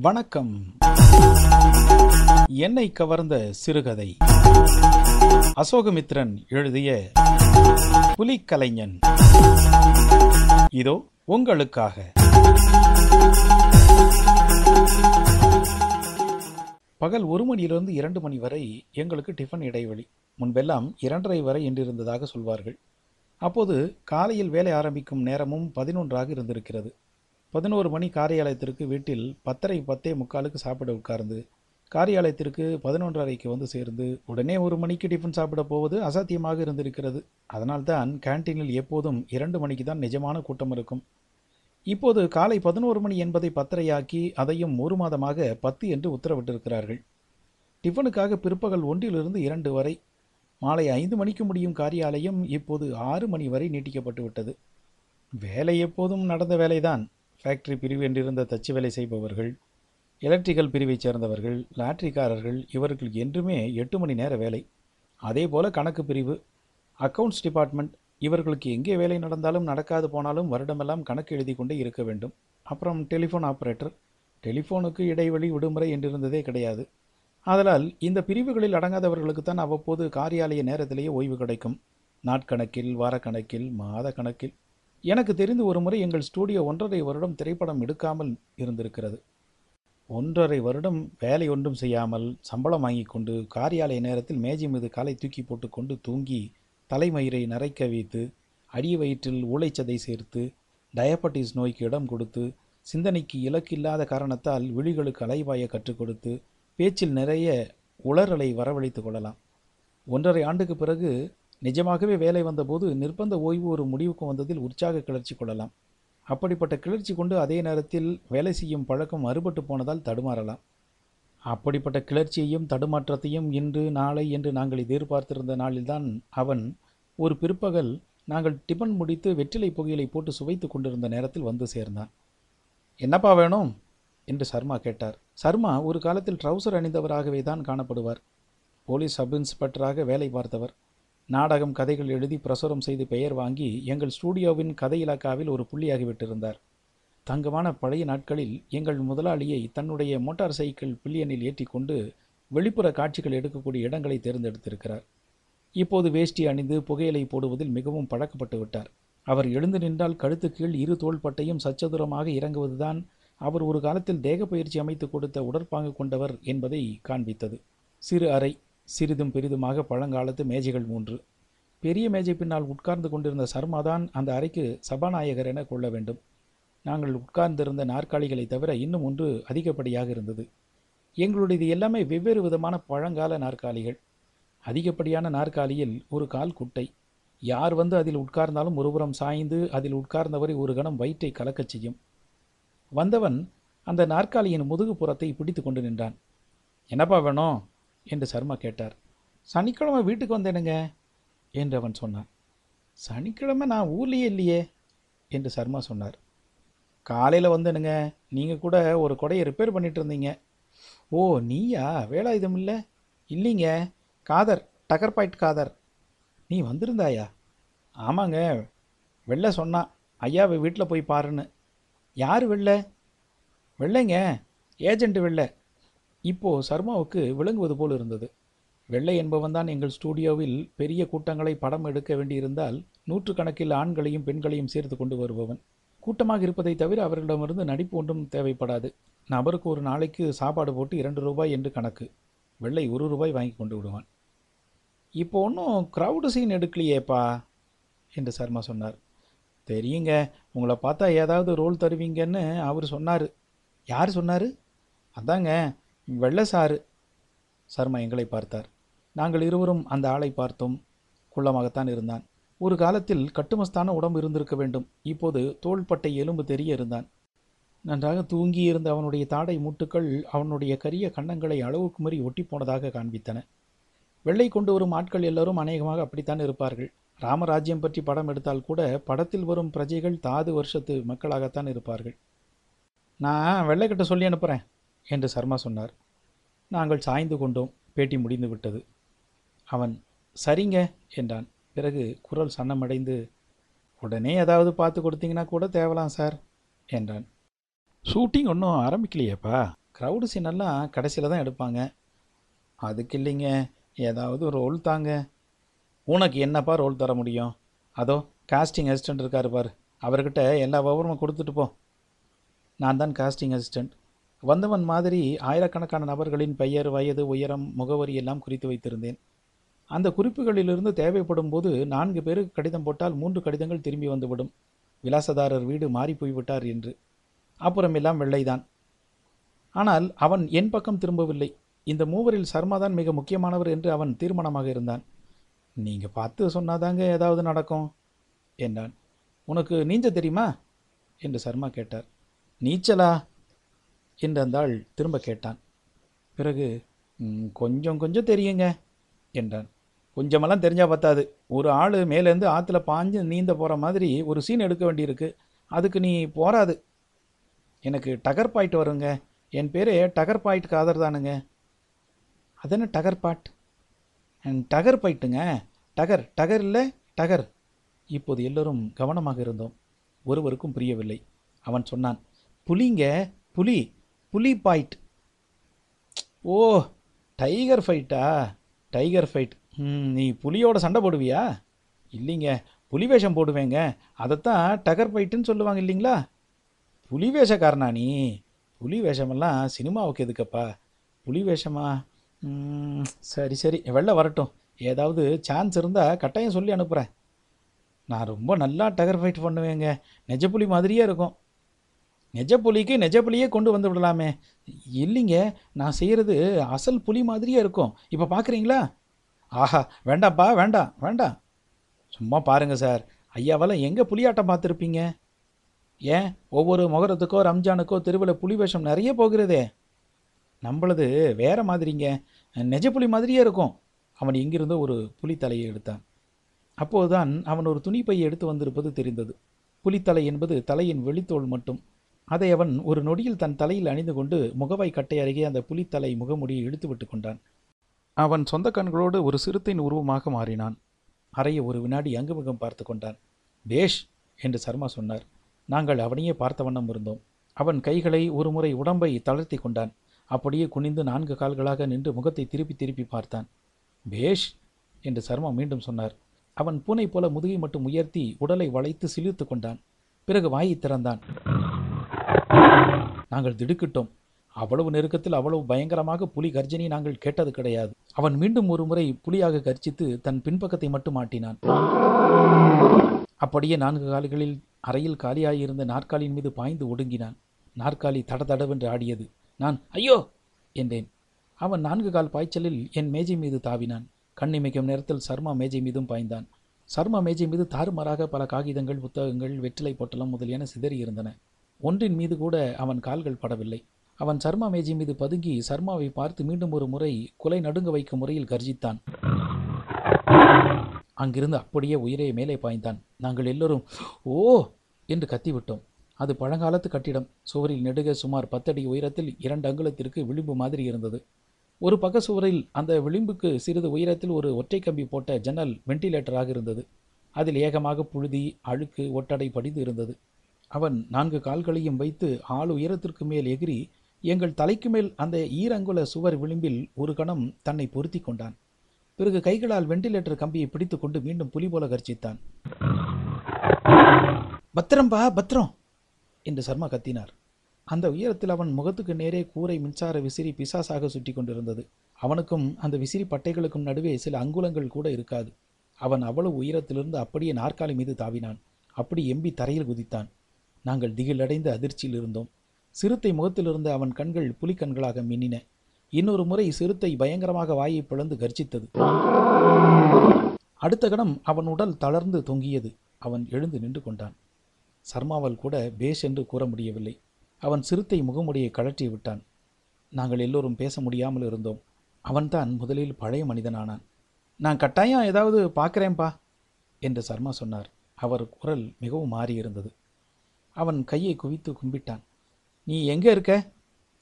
வணக்கம். என்னை கவர்ந்த சிறுகதை. அசோகமித்ரன் எழுதிய புலிக்கலைஞன். இதோ உங்களுக்காக. பகல் ஒரு மணியிலிருந்து இரண்டு மணி வரை எங்களுக்கு டிஃபன் இடைவெளி. முன்பெல்லாம் இரண்டரை வரை என்றிருந்ததாக சொல்வார்கள். அப்போது காலையில் வேலை ஆரம்பிக்கும் நேரமும் பதினொன்றாக இருந்திருக்கிறது. பதினோரு மணி காரியாலயத்திற்கு வீட்டில் பத்தரை பத்தே முக்காலுக்கு சாப்பிட உட்கார்ந்து காரியாலயத்திற்கு பதினொன்றரைக்கு வந்து சேர்ந்து உடனே ஒரு மணிக்கு டிஃபன் சாப்பிட போவது அசாத்தியமாக இருந்திருக்கிறது. அதனால்தான் கேன்டீனில் எப்போதும் இரண்டு மணிக்கு தான் நிஜமான கூட்டம் இருக்கும். இப்போது காலை பதினோரு மணி என்பதை பத்தரையாக்கி அதையும் ஒரு மாதமாக பத்து என்று உத்தரவிட்டிருக்கிறார்கள். டிஃபனுக்காக பிற்பகல் ஒன்றிலிருந்து இரண்டு வரை மாலை ஐந்து மணிக்கு முடியும் காரியாலயம் இப்போது ஆறு மணி வரை நீட்டிக்கப்பட்டு விட்டது வேலை எப்போதும் நடந்த வேலைதான். ஃபேக்டரி பிரிவு என்றிருந்த தச்சு வேலை செய்பவர்கள் எலக்ட்ரிக்கல் பிரிவைச் சேர்ந்தவர்கள் லாட்ரிக்காரர்கள் இவர்கள் என்றுமே எட்டு மணி நேர வேலை. அதே போல் கணக்கு பிரிவு அக்கவுண்ட்ஸ் டிபார்ட்மெண்ட் இவர்களுக்கு எங்கே வேலை நடந்தாலும் நடக்காது போனாலும் வருடமெல்லாம் கணக்கு எழுதி கொண்டே இருக்க வேண்டும். அப்புறம் டெலிஃபோன் ஆப்ரேட்டர் டெலிஃபோனுக்கு இடைவெளி விடுமுறை என்றிருந்ததே கிடையாது. ஆதலால் இந்த பிரிவுகளில் அடங்காதவர்களுக்கு தான் அவ்வப்போது காரியாலய நேரத்திலேயே ஓய்வு கிடைக்கும். நாட்கணக்கில் வாரக்கணக்கில் மாத கணக்கில் எனக்கு தெரிந்து ஒரு முறை எங்கள் ஸ்டூடியோ ஒன்றரை வருடம் திரைப்படம் எடுக்காமல் இருந்திருக்கிறது. ஒன்றரை வருடம் வேலை ஒன்றும் செய்யாமல் சம்பளம் வாங்கி கொண்டு காரியாலய நேரத்தில் மேஜை மீது காலை தூக்கி போட்டுக்கொண்டு தூங்கி தலைமயிரை நரைக்க வைத்து அடி வயிற்றில் ஊளைச்சதை சேர்த்து டயபட்டிஸ் நோய்க்கு இடம் கொடுத்து சிந்தனைக்கு இலக்கில்லாத காரணத்தால் விழிகளுக்கு அலைவாய கற்றுக் கொடுத்து பேச்சில் நிறைய உளறலை வரவழைத்து கொள்ளலாம். ஒன்றரை ஆண்டுக்கு பிறகு நிஜமாகவே வேலை வந்தபோது நிர்பந்த ஓய்வு ஒரு முடிவுக்கு வந்ததில் உற்சாக கிளர்ச்சி கொள்ளலாம். அப்படிப்பட்ட கிளர்ச்சி கொண்டு அதே நேரத்தில் வேலை செய்யும் பழக்கம் அறுபட்டு போனதால் தடுமாறலாம். அப்படிப்பட்ட கிளர்ச்சியையும் தடுமாற்றத்தையும் இன்று நாளை என்று நாங்கள் எதிர்பார்த்திருந்த நாளில்தான் அவன் ஒரு பிற்பகல் நாங்கள் டிபன் முடித்து வெற்றிலை புகையிலை போட்டு சுவைத்து கொண்டிருந்த நேரத்தில் வந்து சேர்ந்தான். என்னப்பா வேணும்? என்று சர்மா கேட்டார். சர்மா ஒரு காலத்தில் ட்ரவுசர் அணிந்தவராகவே தான் காணப்படுவார். போலீஸ் சப் இன்ஸ்பெக்டராக வேலை பார்த்தவர். நாடகம் கதைகள் எழுதி பிரசுரம் செய்து பெயர் வாங்கி எங்கள் ஸ்டூடியோவின் கதை இலாக்காவில் ஒரு புள்ளியாகிவிட்டிருந்தார் தங்கமான பழைய நாட்களில் எங்கள் முதலாளியை தன்னுடைய மோட்டார் சைக்கிள் பில்லியனில் ஏற்றிக்கொண்டு வெளிப்புற காட்சிகள் எடுக்கக்கூடிய இடங்களை தேர்ந்தெடுத்திருக்கிறார். இப்போது வேஷ்டி அணிந்து புகையிலை போடுவதில் மிகவும் பழக்கப்பட்டு விட்டார். அவர் எழுந்து நின்றால் கழுத்து கீழ் இரு தோள்பட்டையும் சச்சதுரமாக இறங்குவதுதான் அவர் ஒரு காலத்தில் தேக பயிற்சி அமைத்து கொடுத்த உடற்பாங்கு கொண்டவர் என்பதை காண்பித்தது. சிறு அறை சிறிதும் பெரிதுமாக பழங்காலத்து மேஜைகள் மூன்று. பெரிய மேஜை பின்னால் உட்கார்ந்து கொண்டிருந்த சர்மாதான் அந்த அறைக்கு சபாநாயகர் என கொள்ள வேண்டும். நாங்கள் உட்கார்ந்திருந்த நாற்காலிகளை தவிர இன்னும் ஒன்று அதிகப்படியாக இருந்தது. எங்களுடையது எல்லாமே வெவ்வேறு விதமான பழங்கால நாற்காலிகள். அதிகப்படியான நாற்காலியில் ஒரு கால் குட்டை. யார் வந்து அதில் உட்கார்ந்தாலும் ஒருபுறம் சாய்ந்து அதில் உட்கார்ந்தவரை ஒரு கணம் வயிற்றை கலக்கச் செய்யும். வந்தவன் அந்த நாற்காலியின் முதுகு புறத்தை பிடித்து கொண்டு நின்றான். என்னப்பா வேணும்? என்று சர்மா கேட்டார். சனிக்கிழமை வீட்டுக்கு வந்தேனுங்க என்று அவன் சொன்னான். சனிக்கிழமை நான் ஊர்லேயே இல்லையே என்று சர்மா சொன்னார். காலையில் வந்தேனுங்க நீங்கள் கூட ஒரு கொடையை ரிப்பேர் பண்ணிட்டு இருந்தீங்க. ஓ நீயா? வேலாயுதம் இல்லை? இல்லைங்க. காதர் டகர் பாயிண்ட் காதர். நீ வந்திருந்தாயா? ஆமாங்க. வெளில சொன்னான் ஐயாவை வீட்டில் போய் பாருன்னு. யார் வெள்ளை? வெள்ளைங்க. ஏஜெண்ட்டு வெள்ளை. இப்போது சர்மாவுக்கு விளங்குவது போல் இருந்தது. வெள்ளை என்பவன் தான் எங்கள் ஸ்டூடியோவில் பெரிய கூட்டங்களை படம் எடுக்க வேண்டியிருந்தால் நூற்றுக்கணக்கில் ஆண்களையும் பெண்களையும் சேர்த்து கொண்டு வருபவன். கூட்டமாக இருப்பதை தவிர அவர்களிடமிருந்து நடிப்பு ஒன்றும் தேவைப்படாது. நபருக்கு ஒரு நாளைக்கு சாப்பாடு போட்டு இரண்டு ரூபாய் என்று கணக்கு. வெள்ளை ஒரு ரூபாய் வாங்கி கொண்டு விடுவான். இப்போ ஒன்றும் க்ரௌடு சீன் எடுக்கலையேப்பா? என்று சர்மா சொன்னார். தெரியுங்க உங்களை பார்த்தா ஏதாவது ரோல் தருவீங்கன்னு அவர் சொன்னார். யார் சொன்னார்? அதாங்க வெள்ளை சாரு சர்மா எங்களை பார்த்தார். நாங்கள் இருவரும் அந்த ஆளை பார்த்தோம். குள்ளமாகத்தான் இருந்தான். ஒரு காலத்தில் கட்டுமஸ்தான உடம்பு இருந்திருக்க வேண்டும். இப்போது தோள்பட்டை எலும்பு தெரிய இருந்தான். நன்றாக தூங்கி இருந்த அவனுடைய தாடை மூட்டுக்கள் அவனுடைய கரிய கன்னங்களை அளவுக்கு மீறி ஒட்டி போனதாக காண்பித்தன. வெள்ளை கொண்டு வரும் ஆட்கள் எல்லாரும் அநேகமாக அப்படித்தான் இருப்பார்கள். ராமராஜ்யம் பற்றி படம் எடுத்தால் கூட படத்தில் வரும் பிரஜைகள் தாது வருஷத்து மக்களாகத்தான் இருப்பார்கள். நான் வெள்ளைக்கிட்ட சொல்லி அனுப்புகிறேன் என்று சர்மா சொன்னார். நாங்கள் சாய்ந்து கொண்டோம். பேட்டி முடிந்து விட்டது. அவன் சரிங்க என்றான். பிறகு குரல் சன்னமடைந்து உடனே ஏதாவது பார்த்து கொடுத்தீங்கன்னா கூட தேவலாம் சார் என்றான். ஷூட்டிங் ஒன்றும் ஆரம்பிக்கலையேப்பா? க்ரௌடு சீனெல்லாம் கடைசியில் தான் எடுப்பாங்க. அதுக்கு இல்லைங்க. ஏதாவது ரோல் தாங்க. உனக்கு என்னப்பா ரோல் தர முடியும்? அதோ காஸ்டிங் அசிஸ்டண்ட் இருக்கார் பார். அவர்கிட்ட எல்லா விவரமும் கொடுத்துட்டு போ. நான் தான் காஸ்டிங் அசிஸ்டண்ட் வந்தவன் மாதிரி ஆயிரக்கணக்கான நபர்களின் பெயர் வயது உயரம் முகவரி எல்லாம் குறித்து வைத்திருந்தேன். அந்த குறிப்புகளிலிருந்து தேவைப்படும் போது நான்கு பேருக்கு கடிதம் போட்டால் மூன்று கடிதங்கள் திரும்பி வந்துவிடும். விலாசதாரர் வீடு மாறி போய்விட்டார் என்று. அப்புறமெல்லாம் வெள்ளைதான். ஆனால் அவன் என் பக்கம் திரும்பவில்லை. இந்த மூவரில் சர்மா தான் மிக முக்கியமானவர் என்று அவன் தீர்மானமாக இருந்தான். நீங்கள் பார்த்து சொன்னாதாங்க ஏதாவது நடக்கும் என்றான். உனக்கு நீஞ்ச தெரியுமா என்று சர்மா கேட்டார். நீச்சலா? என்று அந்த ஆள் திரும்ப கேட்டான். பிறகு கொஞ்சம் கொஞ்சம் தெரியுங்க என்றான். கொஞ்சமெல்லாம் தெரிஞ்சால் பத்தாது. ஒரு ஆள் மேலேருந்து ஆற்றுல பாஞ்சு நீந்த போகிற மாதிரி ஒரு சீன் எடுக்க வேண்டியிருக்கு. அதுக்கு நீ போராது எனக்கு டகர் பாயிண்ட் வருங்க. என் பேர் டகர் பாயிண்ட் காதர் தானுங்க. அது என்ன டகர் பாட் டகர் பாயிட்டுங்க டகர் டகர் இல்லை டகர். இப்போது எல்லோரும் கவனமாக இருந்தோம். ஒருவருக்கும் புரியவில்லை. அவன் சொன்னான் புலிங்க புலி புலி பாயிட். ஓ டைகர் ஃபைட்டா டைகர் ஃபைட் ம் நீ புலியோட சண்டை போடுவியா? இல்லைங்க புலி வேஷம் போடுவேங்க. அதைத்தான் டகர் ஃபைட்டுன்னு சொல்லுவாங்க இல்லைங்களா? புலி வேஷக்காரனா நீ? புலி வேஷமெல்லாம் சினிமாவுக்கு எதுக்கப்பா? புலி வேஷமா? சரி சரி வெளில வரட்டும். ஏதாவது சான்ஸ் இருந்தால் கட்டாயம் சொல்லி அனுப்புகிறேன் நான் ரொம்ப நல்லா டகர் ஃபைட் பண்ணுவேங்க. நெஜ புலி மாதிரியே இருக்கும். நெஜ புலிக்கு நெஜ புலியே கொண்டு வந்து விடலாமே. இல்லைங்க நான் செய்கிறது அசல் புலி மாதிரியே இருக்கும். இப்போ பார்க்குறீங்களா ஆஹா வேண்டாம்ப்பா வேண்டாம் வேண்டாம். சும்மா பாருங்கள் சார் ஐயாவால் எங்கே புலியாட்டம் பார்த்துருப்பீங்க? ஏன்? ஒவ்வொரு முகரத்துக்கோ ரம்ஜானுக்கோ தெருவில் புலி வேஷம் நிறைய போகிறதே. நம்மளது வேற மாதிரிங்க. நெஜ புலி மாதிரியே இருக்கும். அவன் எங்கிருந்தோ ஒரு புலித்தலையை எடுத்தான். அப்போதுதான் அவன் ஒரு துணி பையை எடுத்து வந்திருப்பது தெரிந்தது. புலித்தலை என்பது தலையின் வெளித்தோல் மட்டும். அதை அவன் ஒரு நொடியில் தன் தலையில் அணிந்து கொண்டு முகவை கட்டை அருகே அந்த புலித்தலை முகமுடியை இழுத்துவிட்டு கொண்டான். அவன் சொந்த கண்களோடு ஒரு சிறுத்தையின் உருவமாக மாறினான். அறையை ஒரு வினாடி அங்குமுகம் பார்த்து கொண்டான். பேஷ்! என்று சர்மா சொன்னார். நாங்கள் அவனையே பார்த்த வண்ணம் இருந்தோம். அவன் கைகளை ஒரு முறை உடம்பை தளர்த்தி கொண்டான். அப்படியே குனிந்து நான்கு கால்களாக நின்று முகத்தை திருப்பி திருப்பி பார்த்தான். பேஷ்! என்று சர்மா மீண்டும் சொன்னார். அவன் பூனை போல முதுகை மட்டும் உயர்த்தி உடலை வளைத்து சிலிர்த்து கொண்டான். பிறகு வாயை திறந்தான். நாங்கள் திடுக்கிட்டோம். அவ்வளவு நெருக்கத்தில் அவ்வளவு பயங்கரமாக புலி கர்ஜினி நாங்கள் கேட்டது கிடையாது. அவன் மீண்டும் ஒரு முறை புலியாக கர்ஜித்து தன் பின்பக்கத்தை மட்டும் ஆட்டினான். அப்படியே நான்கு கால்களில் அறையில் காலியாயிருந்த நாற்காலியின் மீது பாய்ந்து ஒடுங்கினான். நாற்காலி தடதடவென்று ஆடியது. நான் ஐயோ! என்றேன். அவன் நான்கு கால் பாய்ச்சலில் என் மேஜை மீது தாவினான். கண்ணிமைக்கும் நேரத்தில் சர்மா மேஜை மீதும் பாய்ந்தான். சர்மா மேஜை மீது தாறுமாறாக பல காகிதங்கள் புத்தகங்கள் வெற்றிலை பொட்டலம் முதலியன சிதறியிருந்தன. ஒன்றின் மீது கூட அவன் கால்கள் படவில்லை. அவன் சர்மா மேஜி மீது பதுங்கி சர்மாவை பார்த்து மீண்டும் ஒரு முறை குலை நடுங்க வைக்கும் முறையில் கர்ஜித்தான். அங்கிருந்து அப்படியே உயிரே மேலே பாய்ந்தான். நாங்கள் எல்லோரும் ஓ! என்று கத்திவிட்டோம். அது பழங்காலத்து கட்டிடம். சுவரில் நெடுக சுமார் பத்தடி உயரத்தில் இரண்டு அங்குலத்திற்கு விளிம்பு மாதிரி இருந்தது. ஒரு பக்க சுவரில் அந்த விளிம்புக்கு சிறிது உயரத்தில் ஒரு ஒற்றை கம்பி போட்ட ஜன்னல் வெண்டிலேட்டராக இருந்தது. அதில் ஏகமாக புழுதி அழுக்கு ஒட்டடை படிந்து இருந்தது. அவன் நான்கு கால்களையும் வைத்து ஆள் உயரத்திற்கு மேல் எகிரி எங்கள் தலைக்கு மேல் அந்த ஈரங்குல சுவர் விளிம்பில் ஒரு கணம் தன்னை பொருத்தி கொண்டான். பிறகு கைகளால் வெண்டிலேட்டர் கம்பியை பிடித்துக்கொண்டு மீண்டும் புலி போல கர்ஜித்தான். பத்திரம்பா பத்திரம்! என்று சர்மா கத்தினார். அந்த உயரத்தில் அவன் முகத்துக்கு நேரே கூரை மின்சார விசிறி பிசாசாக சுற்றி கொண்டிருந்தது. அவனுக்கும் அந்த விசிறி பட்டைகளுக்கும் நடுவே சில அங்குலங்கள் கூட இருக்காது. அவன் அவ்வளவு உயரத்திலிருந்து அப்படியே நாற்காலி மீது தாவினான். அப்படி எம்பி தரையில் குதித்தான். நாங்கள் திகிலடைந்த அதிர்ச்சியில் இருந்தோம் சிறுத்தை முகத்திலிருந்து அவன் கண்கள் புலிக்கண்களாக மின்னின. இன்னொரு முறை சிறுத்தை பயங்கரமாக வாயை பிளந்து கர்ஜித்தது. அடுத்த கணம் அவன் உடல் தளர்ந்து தொங்கியது. அவன் எழுந்து நின்று கொண்டான். சர்மாவால் கூட பேஷ் என்று கூற முடியவில்லை. அவன் சிறுத்தை முகமுடியை கழற்றி விட்டான். நாங்கள் எல்லோரும் பேச முடியாமல் இருந்தோம். அவன்தான் முதலில் பழைய மனிதனானான். நான் கட்டாயம் ஏதாவது பார்க்குறேன்பா என்று சர்மா சொன்னார். அவர் குரல் மிகவும் மாறியிருந்தது. அவன் கையை குவித்து கும்பிட்டான். நீ எங்கே இருக்க?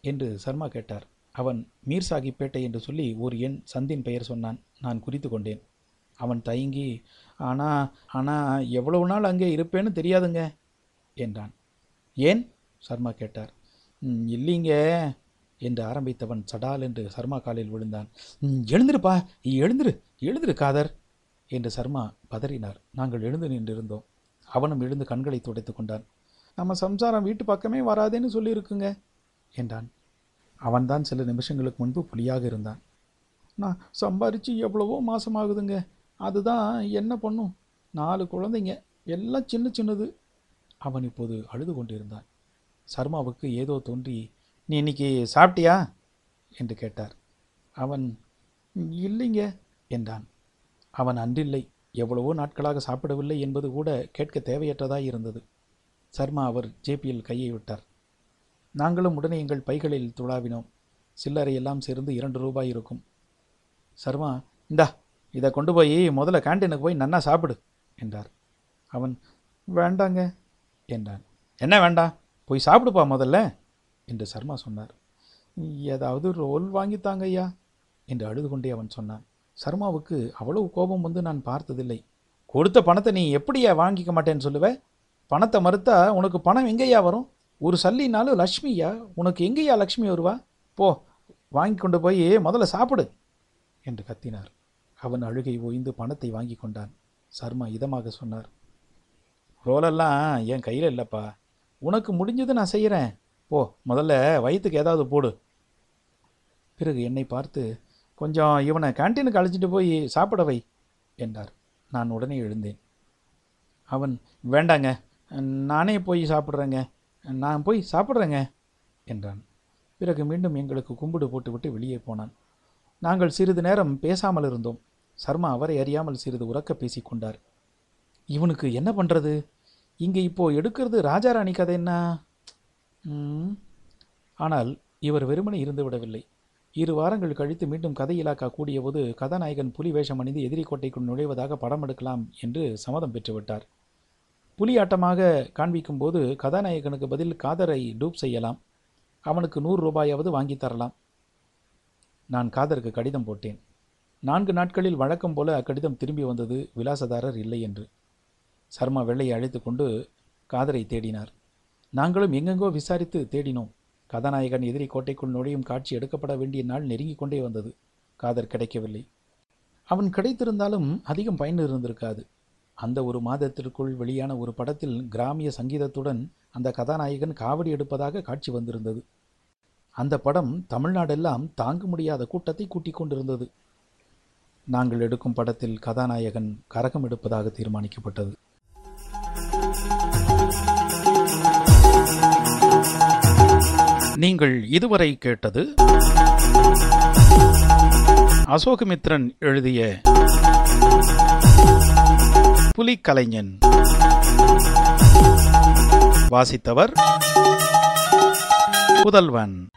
என்று சர்மா கேட்டார். அவன் மீர் சாகிப்பேட்டை என்று சொல்லி ஒரு எண் சந்தின் பெயர் சொன்னான். நான் குறித்து கொண்டேன். அவன் தயங்கி ஆனா ஆனா எவ்வளவு நாள் அங்கே இருப்பேன்னு தெரியாதுங்க என்றான். ஏன்? சர்மா கேட்டார். "ம், இல்லைங்க என்று ஆரம்பித்தவன் சடால் என்று சர்மா காலில் விழுந்தான். "ம், எழுந்திருப்பா எழுந்திரு எழுந்திரு காதர் என்று சர்மா பதறினார். நாங்கள் எழுந்து நின்றிருந்தோம். அவனும் எழுந்து கண்களை துடைத்து கொண்டான். நம்ம சம்சாரம் வீட்டு பக்கமே வராதேன்னு சொல்லியிருக்குங்க என்றான். அவன்தான் சில நிமிஷங்களுக்கு முன்பு புலியாக இருந்தான். நான் சம்பாரித்து எவ்வளவோ மாசமாகுதுங்க அதுதான் என்ன பண்ணும்? நாலு குழந்தைங்க எல்லாம் சின்ன சின்னது. அவன் இப்போது அழுது கொண்டிருந்தான். சர்மாவுக்கு ஏதோ தோன்றி நீ இன்னைக்கு சாப்பிட்டியா? என்று கேட்டார். அவன் இல்லைங்க என்றான். அவன் அன்றில்லை எவ்வளவோ நாட்களாக சாப்பிடவில்லை என்பது கூட கேட்க தேவையற்றதாக இருந்தது சர்மா அவர் ஜேபியில் கையை விட்டார். நாங்களும் உடனே எங்கள் பைகளில் துளாவினோம் சில்லறை எல்லாம் சேர்ந்து இரண்டு ரூபாய் இருக்கும். சர்மா இந்தா இதை கொண்டு போய் முதல்ல கேண்டீனுக்கு போய் நன்னா சாப்பிடு என்றார். அவன் வேண்டாங்க என்றான். என்ன வேண்டாம் போய் சாப்பிடுப்பா முதல்ல என்று சர்மா சொன்னார். ஏதாவது ரோல் வாங்கித்தாங்க ஐயா என்று அழுது கொண்டே அவன் சொன்னான். சர்மாவுக்கு அவ்வளவு கோபம் வந்து நான் பார்த்ததில்லை. கொடுத்த பணத்தை நீ எப்படியா வாங்கிக்க மாட்டேன்னு சொல்லுவேன் பணத்தை மறுத்தா உனக்கு பணம் எங்கேயா வரும்? ஒரு சல்லினாலும் லக்ஷ்மியா? உனக்கு எங்கேயா லக்ஷ்மி வருவா? போ வாங்கி கொண்டு போய் முதல்ல சாப்பிடு என்று கத்தினார். அவன் அழுகை ஓய்ந்து பணத்தை வாங்கி கொண்டான். சர்மா இதமாக சொன்னார். ரோலெல்லாம் என் கையில் இல்லைப்பா. உனக்கு முடிஞ்சது நான் செய்கிறேன் போ முதல்ல வயிற்றுக்கு ஏதாவது போடு. பிறகு என்னை பார்த்து கொஞ்சம் இவனை கேன்டீனுக்கு அழைச்சிட்டு போய் சாப்பிட வை என்றார். நான் உடனே எழுந்தேன். அவன் வேண்டாங்க நானே போய் சாப்பிட்றேங்க. நான் போய் சாப்பிட்றேங்க என்றான். பிறகு மீண்டும் எங்களுக்கு கும்பிடு போட்டுவிட்டு வெளியே போனான். நாங்கள் சிறிது நேரம் பேசாமல் இருந்தோம். சர்மா அவரை அறியாமல் சிறிது உறக்க பேசிக்கொண்டார் இவனுக்கு என்ன பண்ணுறது இங்கே இப்போ எடுக்கிறது ராஜாராணி கதை என்ன? ஆனால் இவர் வெறுமனே இருந்து விடவில்லை. இரு வாரங்கள் கழித்து மீண்டும் கதை இலாக்கா கூடியபோது கதாநாயகன் புலி வேஷம் அணிந்து எதிரி கோட்டைக்குள் நுழைவதாக படம் எடுக்கலாம் என்று சம்மதம் பெற்றுவிட்டார். புலி ஆட்டமாக காண்பிக்கும் போது கதாநாயகனுக்கு பதில் காதரை டூப் செய்யலாம். அவனுக்கு நூறு ரூபாயாவது வாங்கி தரலாம். நான் காதருக்கு கடிதம் போட்டேன். நான்கு நாட்களில் வழக்கம் போல அக்கடிதம் திரும்பி வந்தது விலாசதாரர் இல்லை என்று. சர்மா வெள்ளையை அழைத்து கொண்டு காதரை தேடினார். நாங்களும் எங்கெங்கோ விசாரித்து தேடினோம். கதாநாயகன் எதிரி கோட்டைக்குள் நுழையும் காட்சி எடுக்கப்பட வேண்டிய நாள் நெருங்கிக் கொண்டே வந்தது. காதர் கிடைக்கவில்லை. அவன் கிடைத்திருந்தாலும் அதிகம் பயன் இருந்திருக்காது அந்த ஒரு மாதத்திற்குள் வெளியான ஒரு படத்தில் கிராமிய சங்கீதத்துடன் அந்த கதாநாயகன் காவடி எடுப்பதாக காட்சி வந்திருந்தது. அந்த படம் தமிழ்நாடெல்லாம் தாங்க முடியாத கூட்டத்தை கூட்டிக் கொண்டிருந்தது. நாங்கள் எடுக்கும் படத்தில் கதாநாயகன் கரகம் எடுப்பதாக தீர்மானிக்கப்பட்டது. நீங்கள் இதுவரை கேட்டது அசோகமித்ரன் எழுதிய புலிக்கலைஞன். வாசித்தவர் புதல்வன்.